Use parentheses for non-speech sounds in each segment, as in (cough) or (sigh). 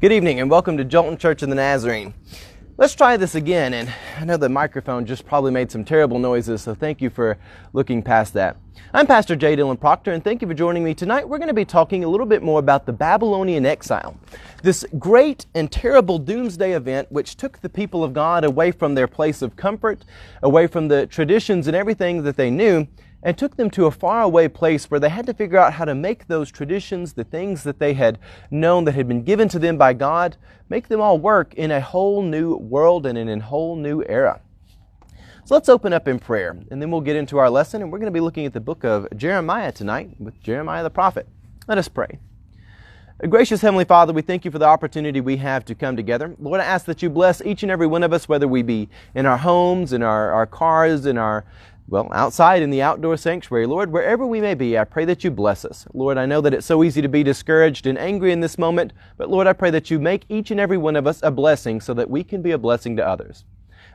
Good evening and welcome to Jolton Church of the Nazarene. Let's try this again, and I know the microphone just probably made some terrible noises, so thank you for looking past that. I'm Pastor J. Dylan Proctor, and thank you for joining me tonight. We're going to be talking a little bit more about the Babylonian exile, this great and terrible doomsday event which took the people of God away from their place of comfort, away from the traditions and everything that they knew, and took them to a faraway place where they had to figure out how to make those traditions, the things that they had known that had been given to them by God, make them all work in a whole new world and in a whole new era. So let's open up in prayer, and then we'll get into our lesson, and we're going to be looking at the book of Jeremiah tonight with Jeremiah the prophet. Let us pray. Gracious Heavenly Father, we thank you for the opportunity we have to come together. Lord, I ask that you bless each and every one of us, whether we be in our homes, in our, our cars, in our well, outside in the outdoor sanctuary. Lord, wherever we may be, I pray that you bless us. Lord, I know that it's so easy to be discouraged and angry in this moment, but Lord, I pray that you make each and every one of us a blessing so that we can be a blessing to others.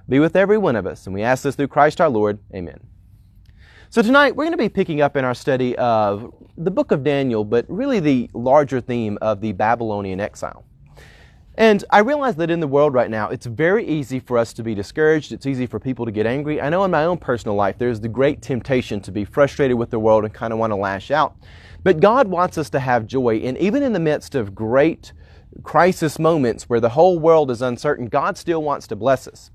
Be with every one of us, and we ask this through Christ our Lord. Amen. So tonight we're going to be picking up in our study of the book of Daniel, but really the larger theme of the Babylonian exile. And I realize that in the world right now, it's very easy for us to be discouraged. It's easy for people to get angry. I know in my own personal life, there's the great temptation to be frustrated with the world and kind of want to lash out. But God wants us to have joy. And even in the midst of great crisis moments where the whole world is uncertain, God still wants to bless us.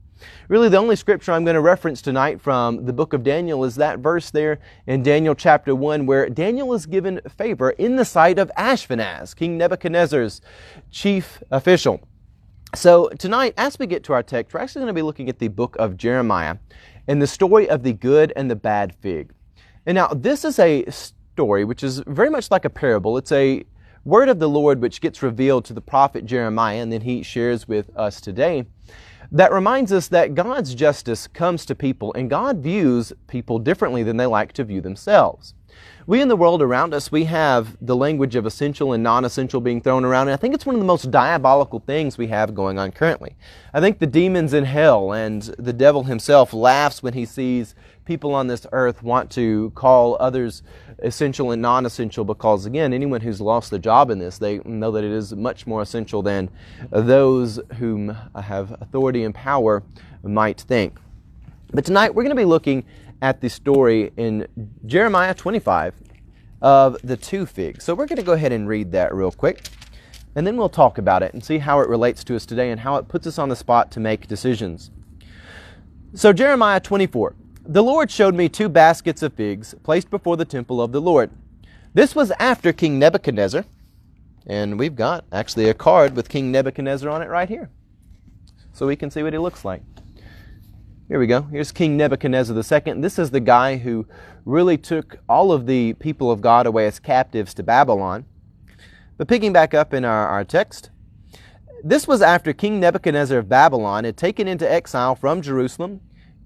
Really, the only scripture I'm going to reference tonight from the book of Daniel is that verse there in Daniel chapter 1, where Daniel is given favor in the sight of Ashpenaz, King Nebuchadnezzar's chief official. So, tonight, as we get to our text, we're actually going to be looking at the book of Jeremiah and the story of the good and the bad fig. And now, this is a story which is very much like a parable. It's a word of the Lord which gets revealed to the prophet Jeremiah and then he shares with us today that reminds us that God's justice comes to people and God views people differently than they like to view themselves. We in the world around us, we have the language of essential and non-essential being thrown around, and I think it's one of the most diabolical things we have going on currently. I think the demons in hell and the devil himself laughs when he sees people on this earth want to call others essential and non-essential because again anyone who's lost their job in this they know that it is much more essential than those whom have authority and power might think. But tonight we're going to be looking at the story in Jeremiah 25 of the two figs. So we're going to go ahead and read that real quick and then we'll talk about it and see how it relates to us today and how it puts us on the spot to make decisions. So Jeremiah 24 the Lord showed me two baskets of figs placed before the temple of the Lord. This was after King Nebuchadnezzar, and we've got actually a card with King Nebuchadnezzar on it right here. So we can see what he looks like. Here we go. Here's King Nebuchadnezzar II. This is the guy who really took all of the people of God away as captives to Babylon. But picking back up in our, our text, this was after King Nebuchadnezzar of Babylon had taken into exile from Jerusalem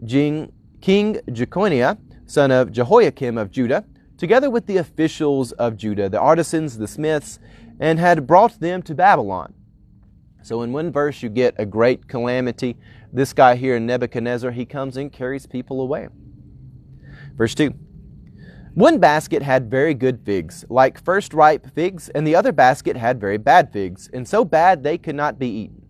King King Jeconiah, son of Jehoiakim of Judah, together with the officials of Judah, the artisans, the smiths, and had brought them to Babylon. So in one verse you get a great calamity. This guy here, Nebuchadnezzar, he comes and carries people away. Verse 2. One basket had very good figs, like first ripe figs, and the other basket had very bad figs, and so bad they could not be eaten.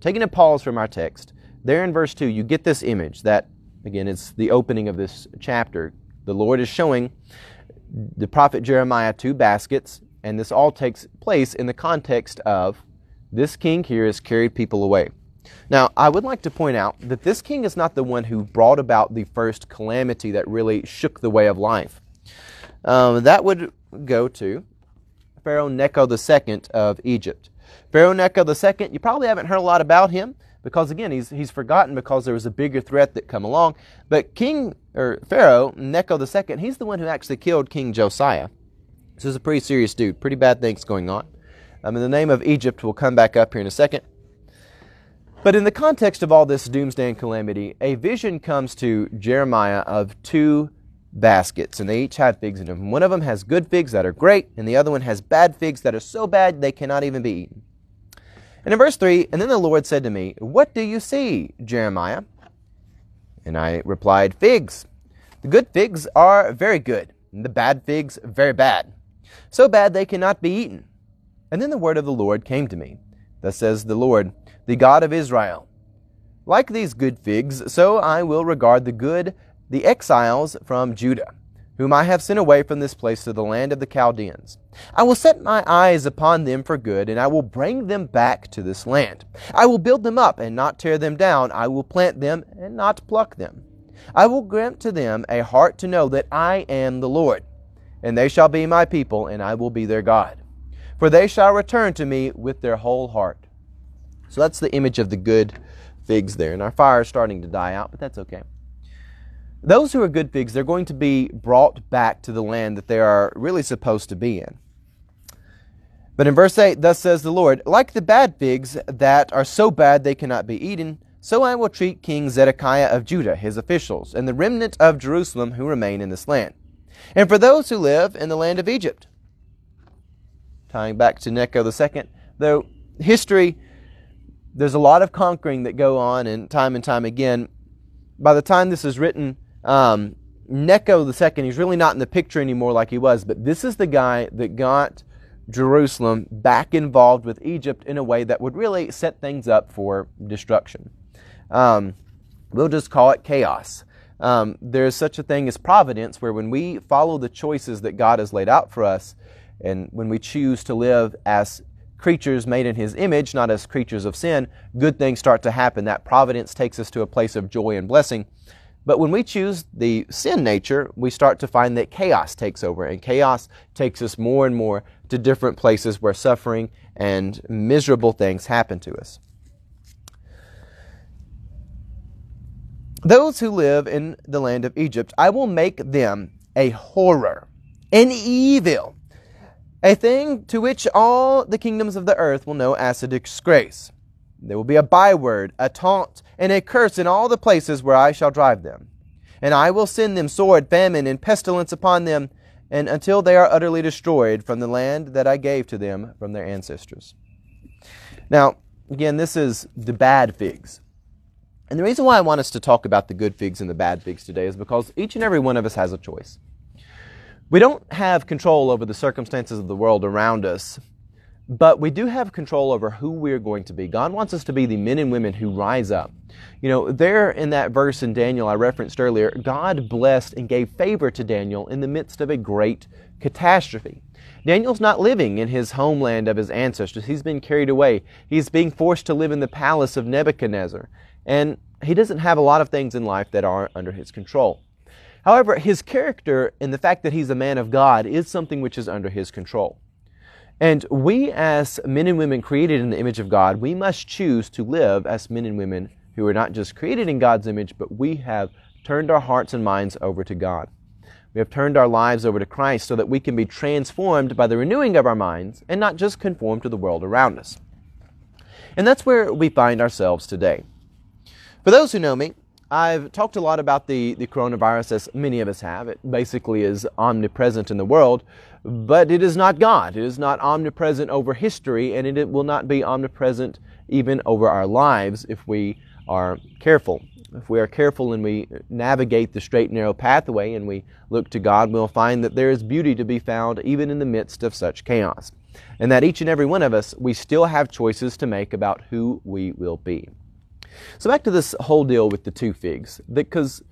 Taking a pause from our text, there in verse 2, you get this image that Again, it's the opening of this chapter. The Lord is showing the prophet Jeremiah two baskets, and this all takes place in the context of this king here has carried people away. Now, I would like to point out that this king is not the one who brought about the first calamity that really shook the way of life. Um, that would go to Pharaoh Necho II of Egypt. Pharaoh Necho II, you probably haven't heard a lot about him because again he's he's forgotten because there was a bigger threat that come along. But King or Pharaoh Necho II, he's the one who actually killed King Josiah. This is a pretty serious dude. Pretty bad things going on. Um, in the name of Egypt, will come back up here in a second. But in the context of all this doomsday and calamity, a vision comes to Jeremiah of two baskets, and they each have figs in them. One of them has good figs that are great, and the other one has bad figs that are so bad they cannot even be eaten. And in verse 3, and then the Lord said to me, What do you see, Jeremiah? And I replied, Figs. The good figs are very good, and the bad figs very bad. So bad they cannot be eaten. And then the word of the Lord came to me. Thus says the Lord, the God of Israel. Like these good figs, so I will regard the good, the exiles from Judah, whom I have sent away from this place to the land of the Chaldeans. I will set my eyes upon them for good, and I will bring them back to this land. I will build them up and not tear them down. I will plant them and not pluck them. I will grant to them a heart to know that I am the Lord, and they shall be my people, and I will be their God. For they shall return to me with their whole heart. So that's the image of the good figs there. And our fire is starting to die out, but that's okay. Those who are good figs, they're going to be brought back to the land that they are really supposed to be in. But in verse 8, thus says the Lord, like the bad figs that are so bad they cannot be eaten, so I will treat King Zedekiah of Judah, his officials, and the remnant of Jerusalem who remain in this land. And for those who live in the land of Egypt. Tying back to Necho II, though history, there's a lot of conquering that go on, and time and time again. By the time this is written, um, Necho second, he's really not in the picture anymore like he was, but this is the guy that got Jerusalem back involved with Egypt in a way that would really set things up for destruction. Um, we'll just call it chaos. Um, there's such a thing as providence, where when we follow the choices that God has laid out for us, and when we choose to live as creatures made in His image, not as creatures of sin, good things start to happen. That providence takes us to a place of joy and blessing. But when we choose the sin nature, we start to find that chaos takes over, and chaos takes us more and more to different places where suffering and miserable things happen to us. Those who live in the land of Egypt, I will make them a horror, an evil, a thing to which all the kingdoms of the earth will know as a disgrace. There will be a byword, a taunt, and a curse in all the places where I shall drive them. And I will send them sword, famine, and pestilence upon them, and until they are utterly destroyed from the land that I gave to them from their ancestors. Now, again, this is the bad figs. And the reason why I want us to talk about the good figs and the bad figs today is because each and every one of us has a choice. We don't have control over the circumstances of the world around us, but we do have control over who we're going to be. God wants us to be the men and women who rise up. You know, there in that verse in Daniel I referenced earlier, God blessed and gave favor to Daniel in the midst of a great catastrophe. Daniel's not living in his homeland of his ancestors. He's been carried away. He's being forced to live in the palace of Nebuchadnezzar. And he doesn't have a lot of things in life that are under his control. However, his character and the fact that he's a man of God is something which is under his control. And we, as men and women created in the image of God, we must choose to live as men and women who are not just created in God's image, but we have turned our hearts and minds over to God. We have turned our lives over to Christ so that we can be transformed by the renewing of our minds and not just conform to the world around us. And that's where we find ourselves today. For those who know me, I've talked a lot about the, the coronavirus, as many of us have. It basically is omnipresent in the world, but it is not God. It is not omnipresent over history, and it will not be omnipresent even over our lives if we are careful. If we are careful and we navigate the straight and narrow pathway and we look to God, we'll find that there is beauty to be found even in the midst of such chaos. And that each and every one of us, we still have choices to make about who we will be. So back to this whole deal with the two figs, because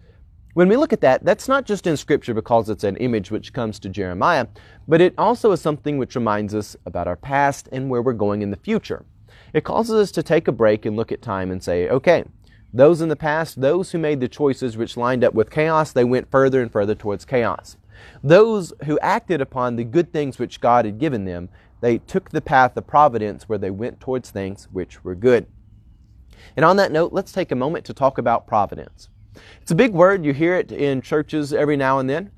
when we look at that, that's not just in Scripture because it's an image which comes to Jeremiah, but it also is something which reminds us about our past and where we're going in the future. It causes us to take a break and look at time and say, okay, those in the past, those who made the choices which lined up with chaos, they went further and further towards chaos. Those who acted upon the good things which God had given them, they took the path of providence where they went towards things which were good. And on that note, let's take a moment to talk about providence. It's a big word. You hear it in churches every now and then.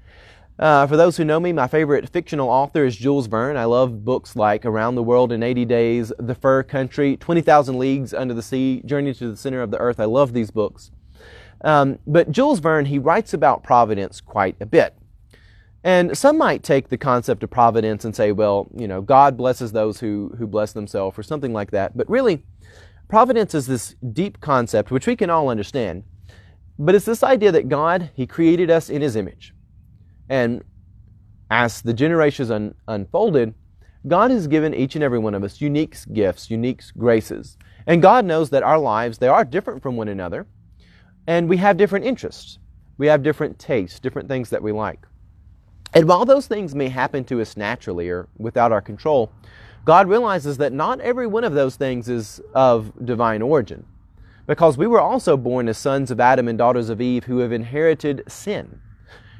Uh, for those who know me, my favorite fictional author is Jules Verne. I love books like Around the World in 80 Days, The Fur Country, 20,000 Leagues Under the Sea, Journey to the Center of the Earth. I love these books. Um, but Jules Verne, he writes about providence quite a bit. And some might take the concept of providence and say, well, you know, God blesses those who, who bless themselves or something like that. But really, Providence is this deep concept which we can all understand, but it's this idea that God, He created us in His image. And as the generations un- unfolded, God has given each and every one of us unique gifts, unique graces. And God knows that our lives, they are different from one another. And we have different interests. We have different tastes, different things that we like. And while those things may happen to us naturally or without our control, God realizes that not every one of those things is of divine origin. Because we were also born as sons of Adam and daughters of Eve who have inherited sin.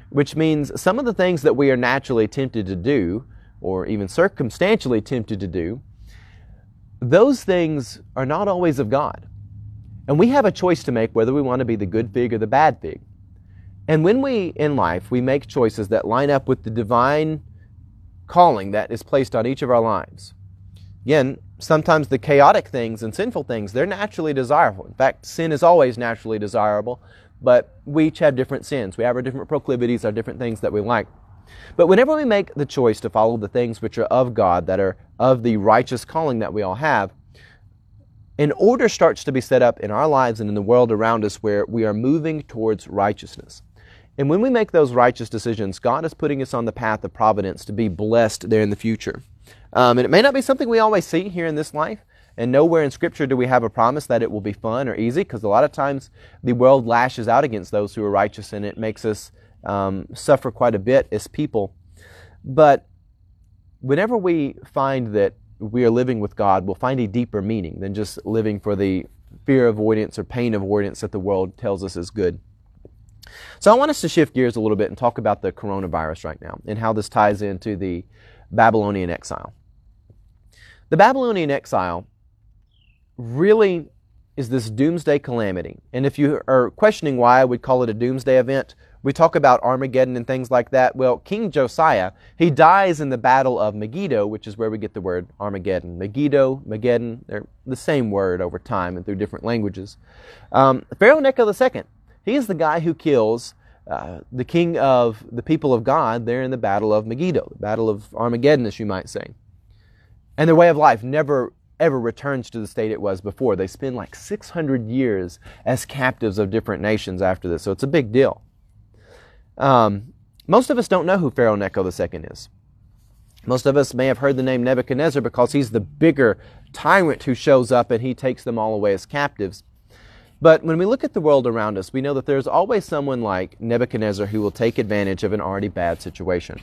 Which means some of the things that we are naturally tempted to do, or even circumstantially tempted to do, those things are not always of God. And we have a choice to make whether we want to be the good fig or the bad fig. And when we, in life, we make choices that line up with the divine calling that is placed on each of our lives, again, sometimes the chaotic things and sinful things, they're naturally desirable. In fact, sin is always naturally desirable, but we each have different sins. We have our different proclivities, our different things that we like. But whenever we make the choice to follow the things which are of God, that are of the righteous calling that we all have, an order starts to be set up in our lives and in the world around us where we are moving towards righteousness. And when we make those righteous decisions, God is putting us on the path of providence to be blessed there in the future. Um, and it may not be something we always see here in this life. And nowhere in Scripture do we have a promise that it will be fun or easy, because a lot of times the world lashes out against those who are righteous, and it makes us um, suffer quite a bit as people. But whenever we find that we are living with God, we'll find a deeper meaning than just living for the fear avoidance or pain avoidance that the world tells us is good. So I want us to shift gears a little bit and talk about the coronavirus right now and how this ties into the Babylonian exile. The Babylonian exile really is this doomsday calamity. And if you are questioning why I would call it a doomsday event, we talk about Armageddon and things like that. Well, King Josiah, he dies in the Battle of Megiddo, which is where we get the word Armageddon. Megiddo, Megiddo, they're the same word over time and through different languages. Um, Pharaoh Necho II, he is the guy who kills uh, the king of the people of God there in the Battle of Megiddo, the Battle of Armageddon, as you might say. And their way of life never ever returns to the state it was before. They spend like 600 years as captives of different nations after this, so it's a big deal. Um, most of us don't know who Pharaoh Necho II is. Most of us may have heard the name Nebuchadnezzar because he's the bigger tyrant who shows up and he takes them all away as captives. But when we look at the world around us, we know that there's always someone like Nebuchadnezzar who will take advantage of an already bad situation.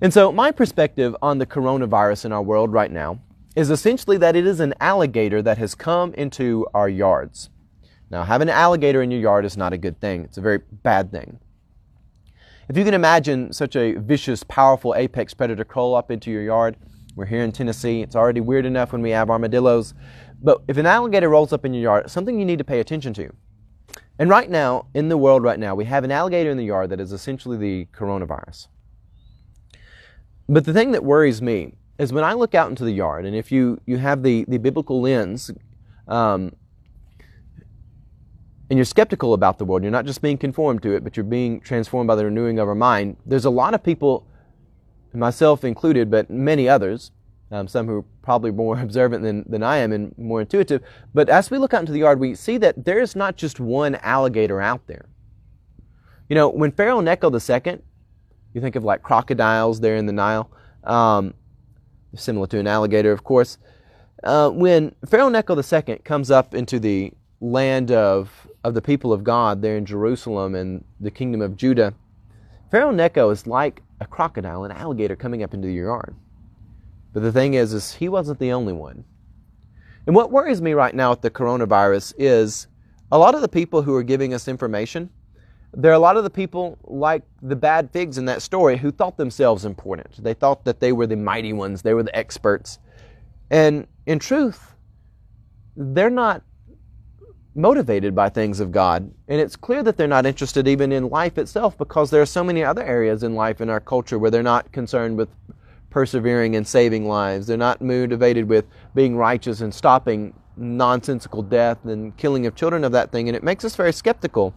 And so, my perspective on the coronavirus in our world right now is essentially that it is an alligator that has come into our yards. Now, having an alligator in your yard is not a good thing, it's a very bad thing. If you can imagine such a vicious, powerful apex predator crawl up into your yard, we're here in Tennessee. It's already weird enough when we have armadillos. But if an alligator rolls up in your yard, something you need to pay attention to. And right now, in the world right now, we have an alligator in the yard that is essentially the coronavirus. But the thing that worries me is when I look out into the yard, and if you, you have the, the biblical lens, um, and you're skeptical about the world, you're not just being conformed to it, but you're being transformed by the renewing of our mind, there's a lot of people, myself included, but many others, um, some who are probably more (laughs) observant than, than I am and more intuitive. But as we look out into the yard, we see that there is not just one alligator out there. You know, when Pharaoh Necho II, you think of like crocodiles there in the Nile, um, similar to an alligator, of course. Uh, when Pharaoh Necho II comes up into the land of, of the people of God there in Jerusalem and the kingdom of Judah, Pharaoh Necho is like a crocodile, an alligator coming up into your yard. But the thing is, is he wasn't the only one. And what worries me right now with the coronavirus is a lot of the people who are giving us information, there are a lot of the people like the bad figs in that story who thought themselves important. They thought that they were the mighty ones, they were the experts. And in truth, they're not motivated by things of God. And it's clear that they're not interested even in life itself because there are so many other areas in life in our culture where they're not concerned with persevering and saving lives. They're not motivated with being righteous and stopping nonsensical death and killing of children of that thing. And it makes us very skeptical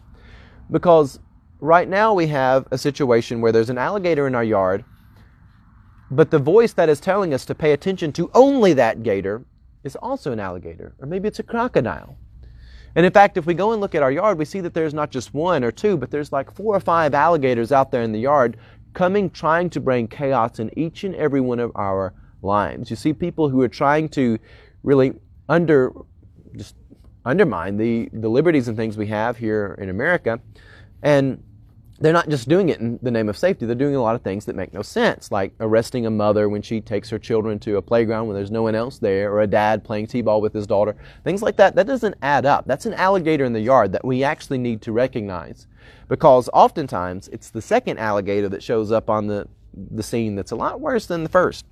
because right now we have a situation where there's an alligator in our yard, but the voice that is telling us to pay attention to only that gator is also an alligator, or maybe it's a crocodile. And in fact, if we go and look at our yard, we see that there's not just one or two, but there's like four or five alligators out there in the yard coming trying to bring chaos in each and every one of our lives. You see people who are trying to really under just undermine the, the liberties and things we have here in America. And they're not just doing it in the name of safety, they're doing a lot of things that make no sense, like arresting a mother when she takes her children to a playground when there's no one else there, or a dad playing t ball with his daughter. Things like that. That doesn't add up. That's an alligator in the yard that we actually need to recognize. Because oftentimes it's the second alligator that shows up on the, the scene that's a lot worse than the first.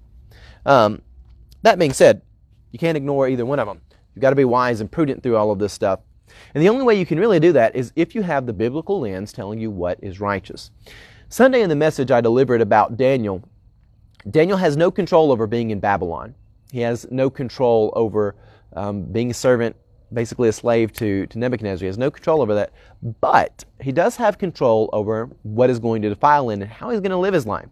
Um, that being said, you can't ignore either one of them. You've got to be wise and prudent through all of this stuff. And the only way you can really do that is if you have the biblical lens telling you what is righteous. Sunday in the message I delivered about Daniel, Daniel has no control over being in Babylon. He has no control over um, being a servant, basically a slave to, to Nebuchadnezzar. He has no control over that. But he does have control over what is going to defile him and how he's going to live his life.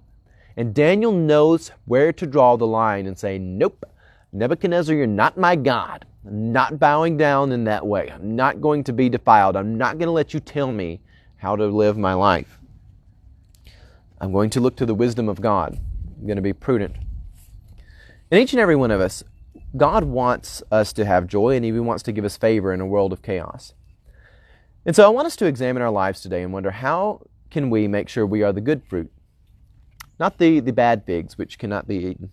And Daniel knows where to draw the line and say, Nope, Nebuchadnezzar, you're not my God. I'm not bowing down in that way. I'm not going to be defiled. I'm not going to let you tell me how to live my life. I'm going to look to the wisdom of God. I'm going to be prudent. And each and every one of us, God wants us to have joy and He wants to give us favor in a world of chaos. And so I want us to examine our lives today and wonder how can we make sure we are the good fruit, not the, the bad figs which cannot be eaten.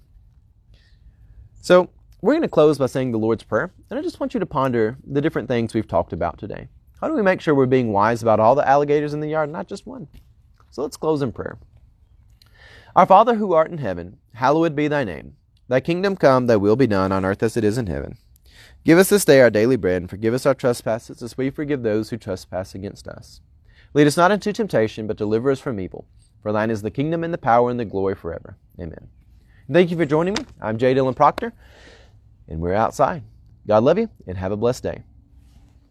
So we're going to close by saying the Lord's Prayer, and I just want you to ponder the different things we've talked about today. How do we make sure we're being wise about all the alligators in the yard, not just one? So let's close in prayer. Our Father who art in heaven, hallowed be thy name. Thy kingdom come, thy will be done on earth as it is in heaven. Give us this day our daily bread, and forgive us our trespasses as we forgive those who trespass against us. Lead us not into temptation, but deliver us from evil. For thine is the kingdom and the power and the glory forever. Amen. Thank you for joining me. I'm J. Dylan Proctor and we're outside. God love you and have a blessed day.